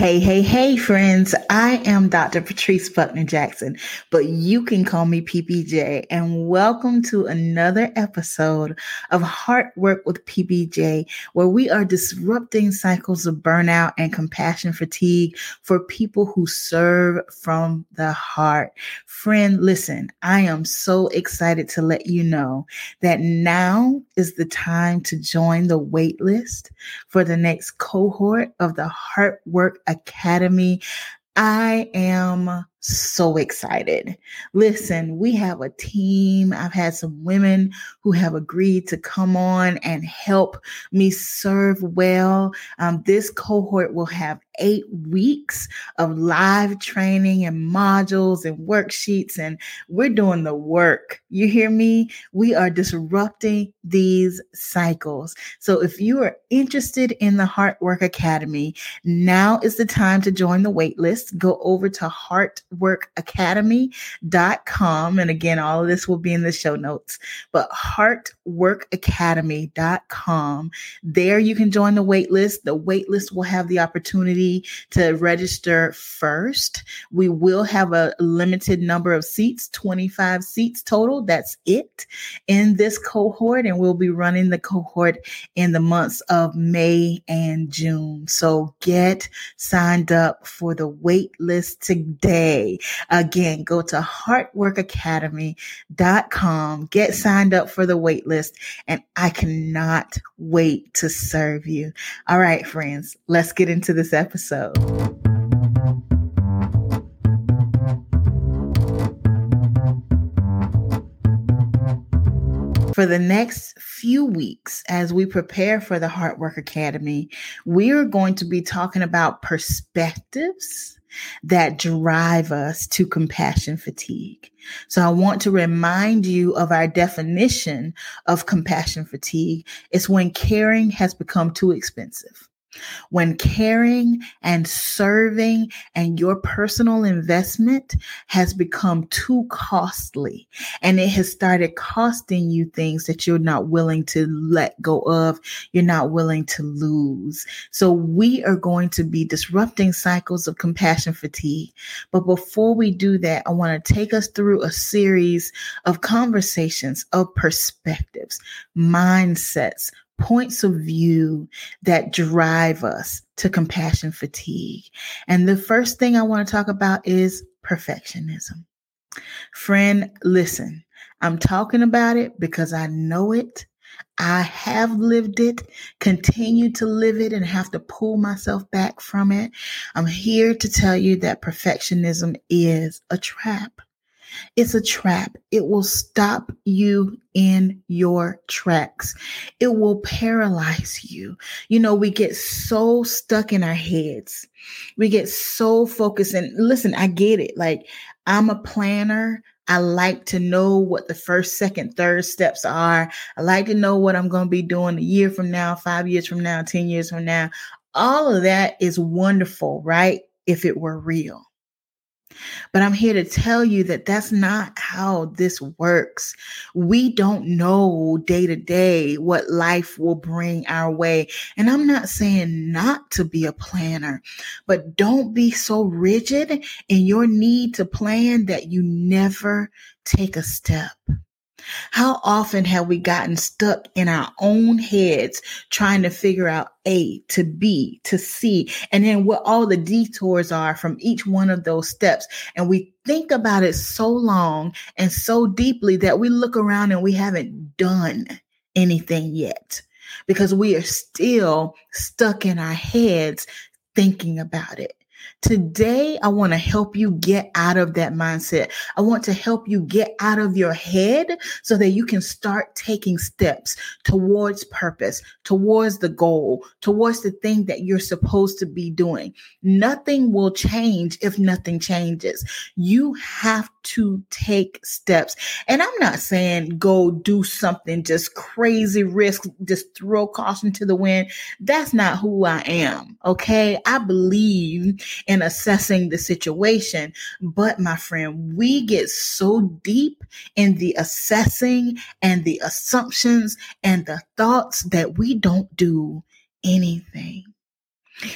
Hey, hey, hey, friends. I am Dr. Patrice Buckner Jackson, but you can call me PBJ. And welcome to another episode of Heart Work with PBJ, where we are disrupting cycles of burnout and compassion fatigue for people who serve from the heart. Friend, listen, I am so excited to let you know that now is the time to join the waitlist for the next cohort of the Heart Work Academy. I am so excited. Listen, we have a team. I've had some women who have agreed to come on and help me serve well. Um, this cohort will have eight weeks of live training and modules and worksheets, and we're doing the work. You hear me? We are disrupting these cycles. So if you are interested in the Heartwork Academy, now is the time to join the waitlist. Go over to heartworkacademy.com. And again, all of this will be in the show notes, but heartworkacademy.com. There you can join the waitlist. The waitlist will have the opportunity to register first. We will have a limited number of seats, 25 seats total. That's it in this cohort. And we'll be running the cohort in the months of May and June. So get signed up for the wait list today. Again, go to heartworkacademy.com, get signed up for the wait list, and I cannot wait to serve you. All right, friends, let's get into this episode. For the next few weeks, as we prepare for the Heart Work Academy, we are going to be talking about perspectives that drive us to compassion fatigue. So I want to remind you of our definition of compassion fatigue. It's when caring has become too expensive. When caring and serving and your personal investment has become too costly and it has started costing you things that you're not willing to let go of, you're not willing to lose. So we are going to be disrupting cycles of compassion fatigue. But before we do that, I want to take us through a series of conversations of perspectives, mindsets, points of view that drive us to compassion fatigue. And the first thing I want to talk about is perfectionism. Friend, listen, I'm talking about it because I know it. I have lived it, continue to live it, and have to pull myself back from it. I'm here to tell you that perfectionism is a trap. It's a trap. It will stop you in your tracks. It will paralyze you. You know, we get so stuck in our heads. We get so focused. And listen, I get it. Like, I'm a planner. I like to know what the first, second, third steps are. I like to know what I'm going to be doing a year from now, five years from now, 10 years from now. All of that is wonderful, right? If it were real. But I'm here to tell you that that's not how this works. We don't know day to day what life will bring our way. And I'm not saying not to be a planner, but don't be so rigid in your need to plan that you never take a step. How often have we gotten stuck in our own heads trying to figure out A to B to C and then what all the detours are from each one of those steps? And we think about it so long and so deeply that we look around and we haven't done anything yet because we are still stuck in our heads thinking about it. Today, I want to help you get out of that mindset. I want to help you get out of your head so that you can start taking steps towards purpose, towards the goal, towards the thing that you're supposed to be doing. Nothing will change if nothing changes. You have to take steps. And I'm not saying go do something just crazy risk, just throw caution to the wind. That's not who I am. Okay. I believe in assessing the situation. But my friend, we get so deep in the assessing and the assumptions and the thoughts that we don't do anything.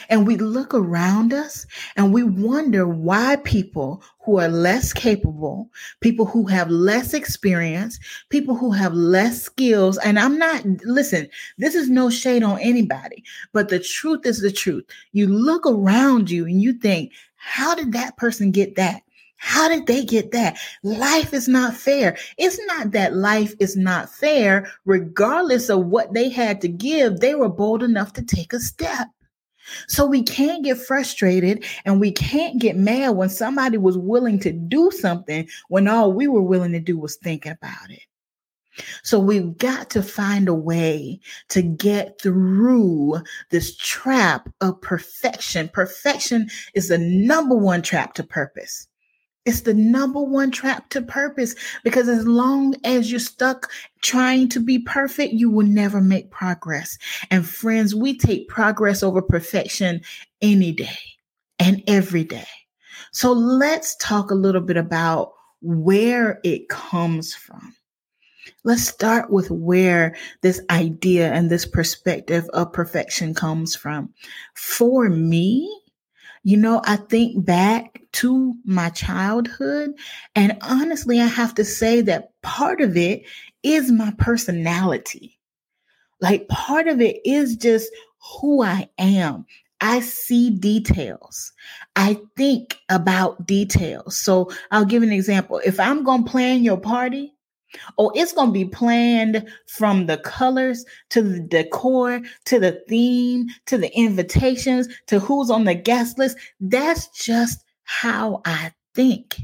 And we look around us and we wonder why people who are less capable, people who have less experience, people who have less skills, and I'm not, listen, this is no shade on anybody, but the truth is the truth. You look around you and you think, how did that person get that? How did they get that? Life is not fair. It's not that life is not fair. Regardless of what they had to give, they were bold enough to take a step. So we can't get frustrated and we can't get mad when somebody was willing to do something when all we were willing to do was thinking about it. So we've got to find a way to get through this trap of perfection. Perfection is the number one trap to purpose. It's the number one trap to purpose because as long as you're stuck trying to be perfect, you will never make progress. And friends, we take progress over perfection any day and every day. So let's talk a little bit about where it comes from. Let's start with where this idea and this perspective of perfection comes from. For me, you know, I think back to my childhood, and honestly, I have to say that part of it is my personality. Like, part of it is just who I am. I see details. I think about details. So I'll give an example. If I'm going to plan your party, Oh, it's going to be planned from the colors to the decor to the theme to the invitations to who's on the guest list. That's just how I think.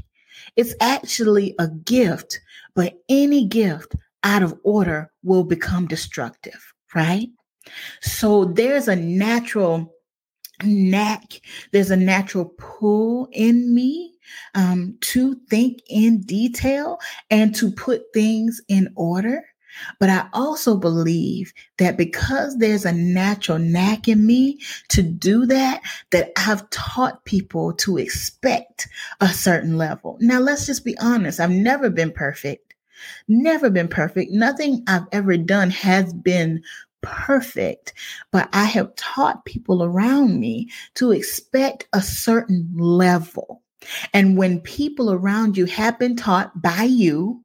It's actually a gift, but any gift out of order will become destructive, right? So there's a natural knack, there's a natural pull in me um, to think in detail and to put things in order. But I also believe that because there's a natural knack in me to do that, that I've taught people to expect a certain level. Now, let's just be honest. I've never been perfect. Never been perfect. Nothing I've ever done has been perfect, but I have taught people around me to expect a certain level. And when people around you have been taught by you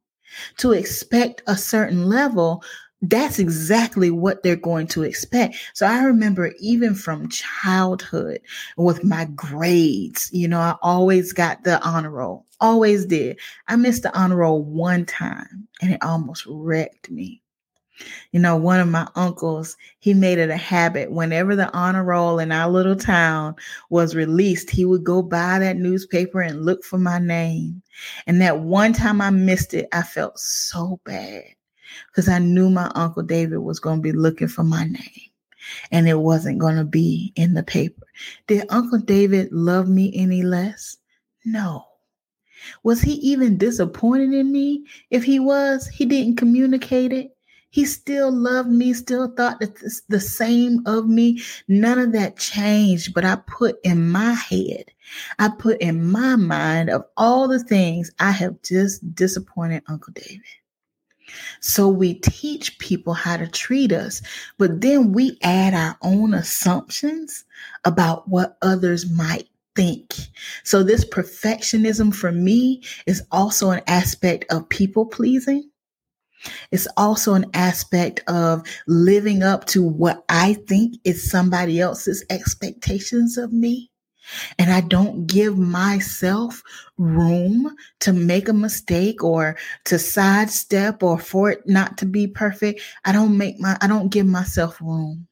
to expect a certain level, that's exactly what they're going to expect. So I remember even from childhood with my grades, you know, I always got the honor roll, always did. I missed the honor roll one time and it almost wrecked me. You know, one of my uncles, he made it a habit whenever the honor roll in our little town was released, he would go buy that newspaper and look for my name. And that one time I missed it, I felt so bad because I knew my Uncle David was going to be looking for my name and it wasn't going to be in the paper. Did Uncle David love me any less? No. Was he even disappointed in me? If he was, he didn't communicate it. He still loved me, still thought that the same of me. None of that changed, but I put in my head, I put in my mind of all the things I have just disappointed Uncle David. So we teach people how to treat us, but then we add our own assumptions about what others might think. So this perfectionism for me is also an aspect of people pleasing. It's also an aspect of living up to what I think is somebody else's expectations of me. And I don't give myself room to make a mistake or to sidestep or for it not to be perfect. I don't make my, I don't give myself room.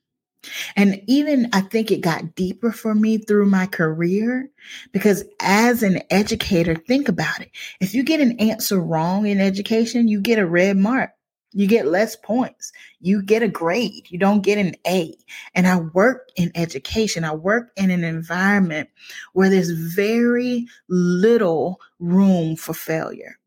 And even I think it got deeper for me through my career because as an educator, think about it. If you get an answer wrong in education, you get a red mark. You get less points. You get a grade. You don't get an A. And I work in education. I work in an environment where there's very little room for failure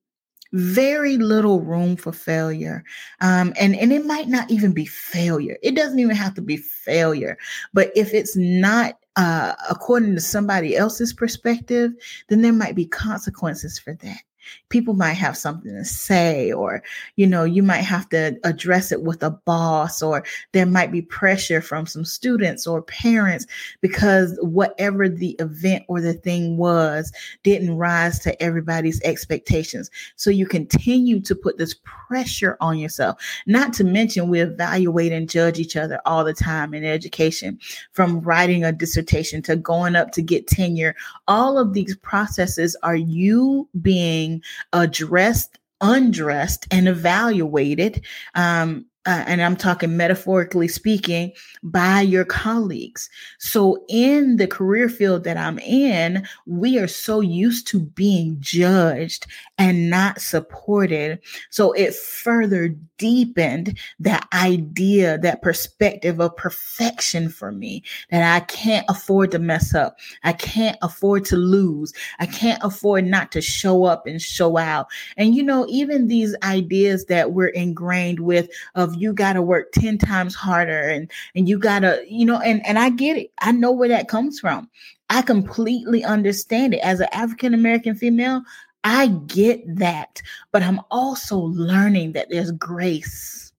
very little room for failure. Um, and, and it might not even be failure. It doesn't even have to be failure. But if it's not uh, according to somebody else's perspective, then there might be consequences for that. People might have something to say or you know you might have to address it with a boss or there might be pressure from some students or parents because whatever the event or the thing was didn't rise to everybody's expectations. So you continue to put this pressure on yourself not to mention we evaluate and judge each other all the time in education from writing a dissertation to going up to get tenure. All of these processes are you being addressed, undressed, and evaluated um, uh, and I'm talking metaphorically speaking, by your colleagues. So, in the career field that I'm in, we are so used to being judged and not supported. So, it further deepened that idea, that perspective of perfection for me that I can't afford to mess up. I can't afford to lose. I can't afford not to show up and show out. And, you know, even these ideas that we're ingrained with of you got to work 10 times harder and and you got to you know and and I get it. I know where that comes from. I completely understand it as an African American female. I get that, but I'm also learning that there's grace.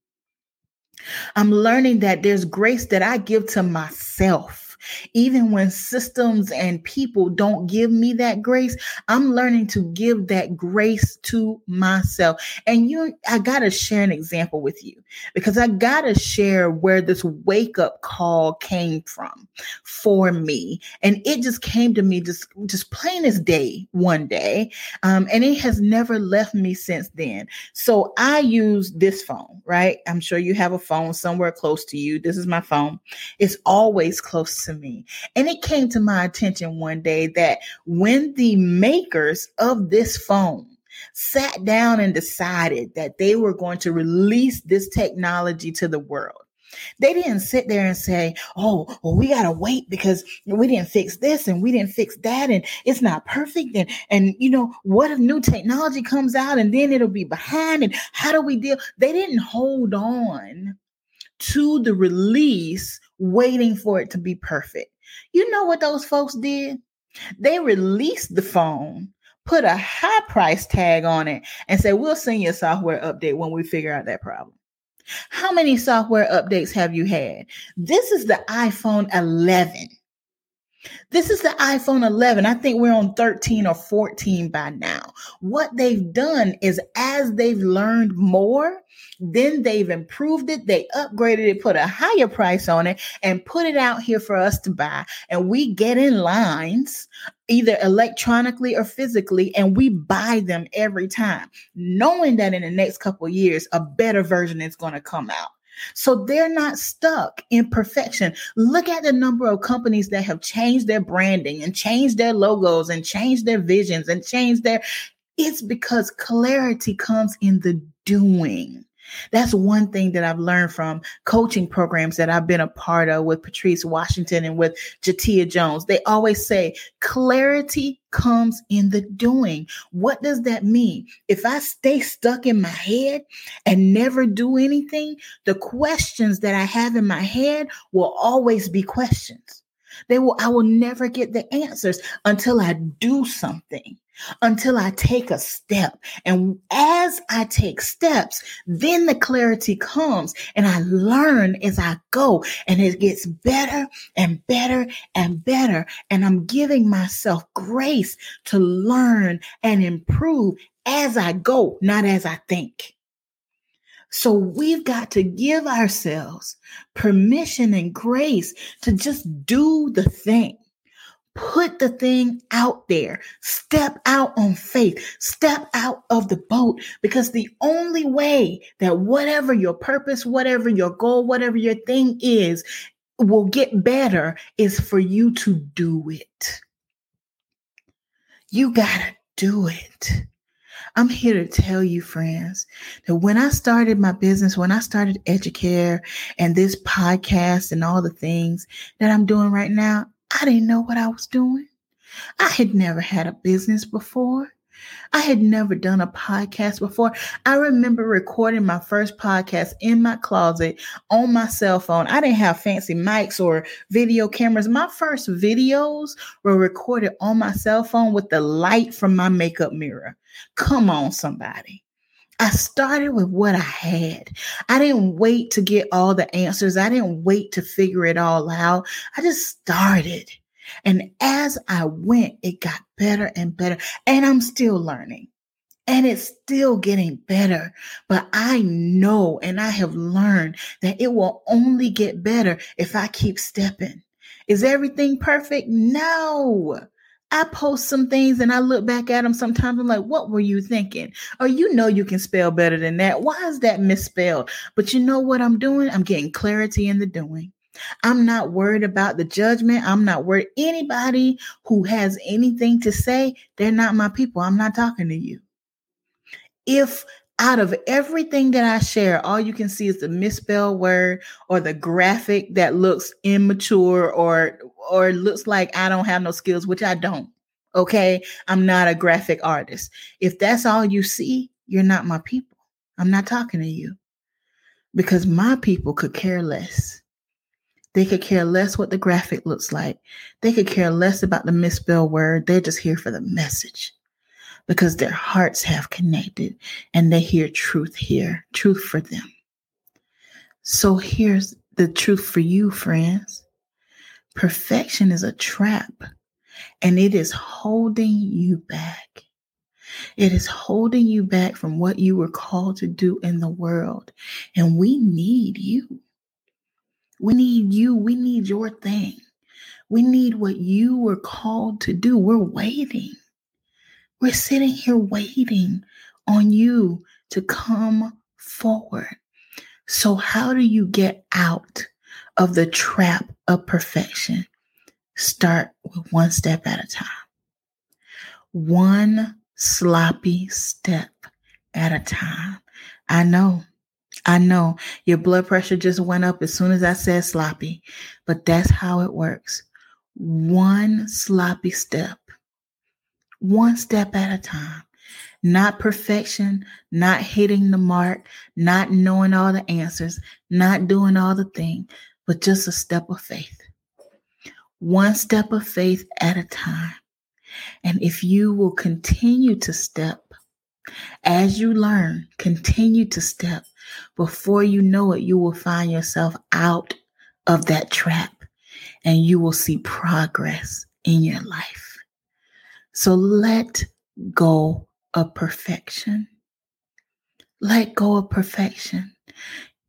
I'm learning that there's grace that I give to myself even when systems and people don't give me that grace, I'm learning to give that grace to myself. And you, I got to share an example with you because I got to share where this wake up call came from for me. And it just came to me just, just plain as day one day. Um, and it has never left me since then. So I use this phone, right? I'm sure you have a phone somewhere close to you. This is my phone. It's always close to me. And it came to my attention one day that when the makers of this phone sat down and decided that they were going to release this technology to the world, they didn't sit there and say, Oh, well, we got to wait because we didn't fix this and we didn't fix that and it's not perfect. And, and, you know, what if new technology comes out and then it'll be behind and how do we deal? They didn't hold on to the release waiting for it to be perfect. You know what those folks did? They released the phone, put a high price tag on it, and said, We'll send you a software update when we figure out that problem. How many software updates have you had? This is the iPhone 11. This is the iPhone 11. I think we're on 13 or 14 by now. What they've done is as they've learned more, then they've improved it, they upgraded it, put a higher price on it, and put it out here for us to buy. And we get in lines either electronically or physically, and we buy them every time, knowing that in the next couple years, a better version is going to come out. So they're not stuck in perfection. Look at the number of companies that have changed their branding and changed their logos and changed their visions and changed their. It's because clarity comes in the doing. That's one thing that I've learned from coaching programs that I've been a part of with Patrice Washington and with Jatia Jones. They always say clarity comes in the doing. What does that mean? If I stay stuck in my head and never do anything, the questions that I have in my head will always be questions. They will, I will never get the answers until I do something, until I take a step. And as I take steps, then the clarity comes and I learn as I go and it gets better and better and better. And I'm giving myself grace to learn and improve as I go, not as I think. So we've got to give ourselves permission and grace to just do the thing. Put the thing out there. Step out on faith. Step out of the boat because the only way that whatever your purpose, whatever your goal, whatever your thing is, will get better is for you to do it. You gotta do it. I'm here to tell you, friends, that when I started my business, when I started Educare and this podcast and all the things that I'm doing right now, I didn't know what I was doing. I had never had a business before. I had never done a podcast before. I remember recording my first podcast in my closet on my cell phone. I didn't have fancy mics or video cameras. My first videos were recorded on my cell phone with the light from my makeup mirror. Come on, somebody. I started with what I had. I didn't wait to get all the answers. I didn't wait to figure it all out. I just started. And as I went, it got better and better. And I'm still learning. And it's still getting better. But I know and I have learned that it will only get better if I keep stepping. Is everything perfect? No. I post some things and I look back at them sometimes. I'm like, what were you thinking? Or you know you can spell better than that. Why is that misspelled? But you know what I'm doing? I'm getting clarity in the doing. I'm not worried about the judgment. I'm not worried. Anybody who has anything to say, they're not my people. I'm not talking to you. If out of everything that I share, all you can see is the misspelled word or the graphic that looks immature or or it looks like I don't have no skills, which I don't. Okay? I'm not a graphic artist. If that's all you see, you're not my people. I'm not talking to you. Because my people could care less. They could care less what the graphic looks like. They could care less about the misspelled word. They're just here for the message because their hearts have connected and they hear truth here, truth for them. So here's the truth for you, friends perfection is a trap and it is holding you back. It is holding you back from what you were called to do in the world. And we need you. We need you. We need your thing. We need what you were called to do. We're waiting. We're sitting here waiting on you to come forward. So, how do you get out of the trap of perfection? Start with one step at a time, one sloppy step at a time. I know, I know your blood pressure just went up as soon as I said sloppy, but that's how it works. One sloppy step one step at a time. Not perfection, not hitting the mark, not knowing all the answers, not doing all the things, but just a step of faith. One step of faith at a time. And if you will continue to step, as you learn, continue to step, before you know it, you will find yourself out of that trap and you will see progress in your life. So let go of perfection. Let go of perfection.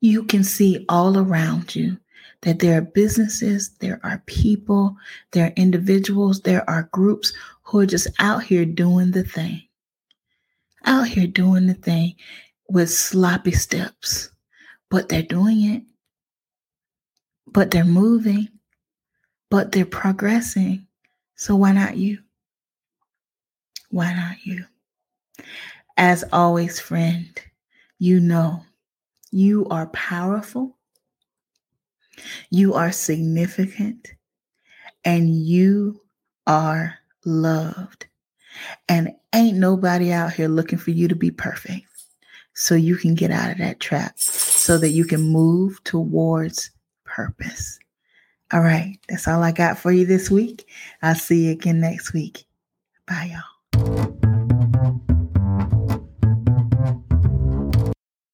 You can see all around you that there are businesses, there are people, there are individuals, there are groups who are just out here doing the thing. Out here doing the thing with sloppy steps, but they're doing it. But they're moving, but they're progressing. So why not you? Why not you? As always, friend, you know you are powerful, you are significant, and you are loved. And ain't nobody out here looking for you to be perfect so you can get out of that trap so that you can move towards purpose. All right, that's all I got for you this week. I'll see you again next week. Bye, y'all.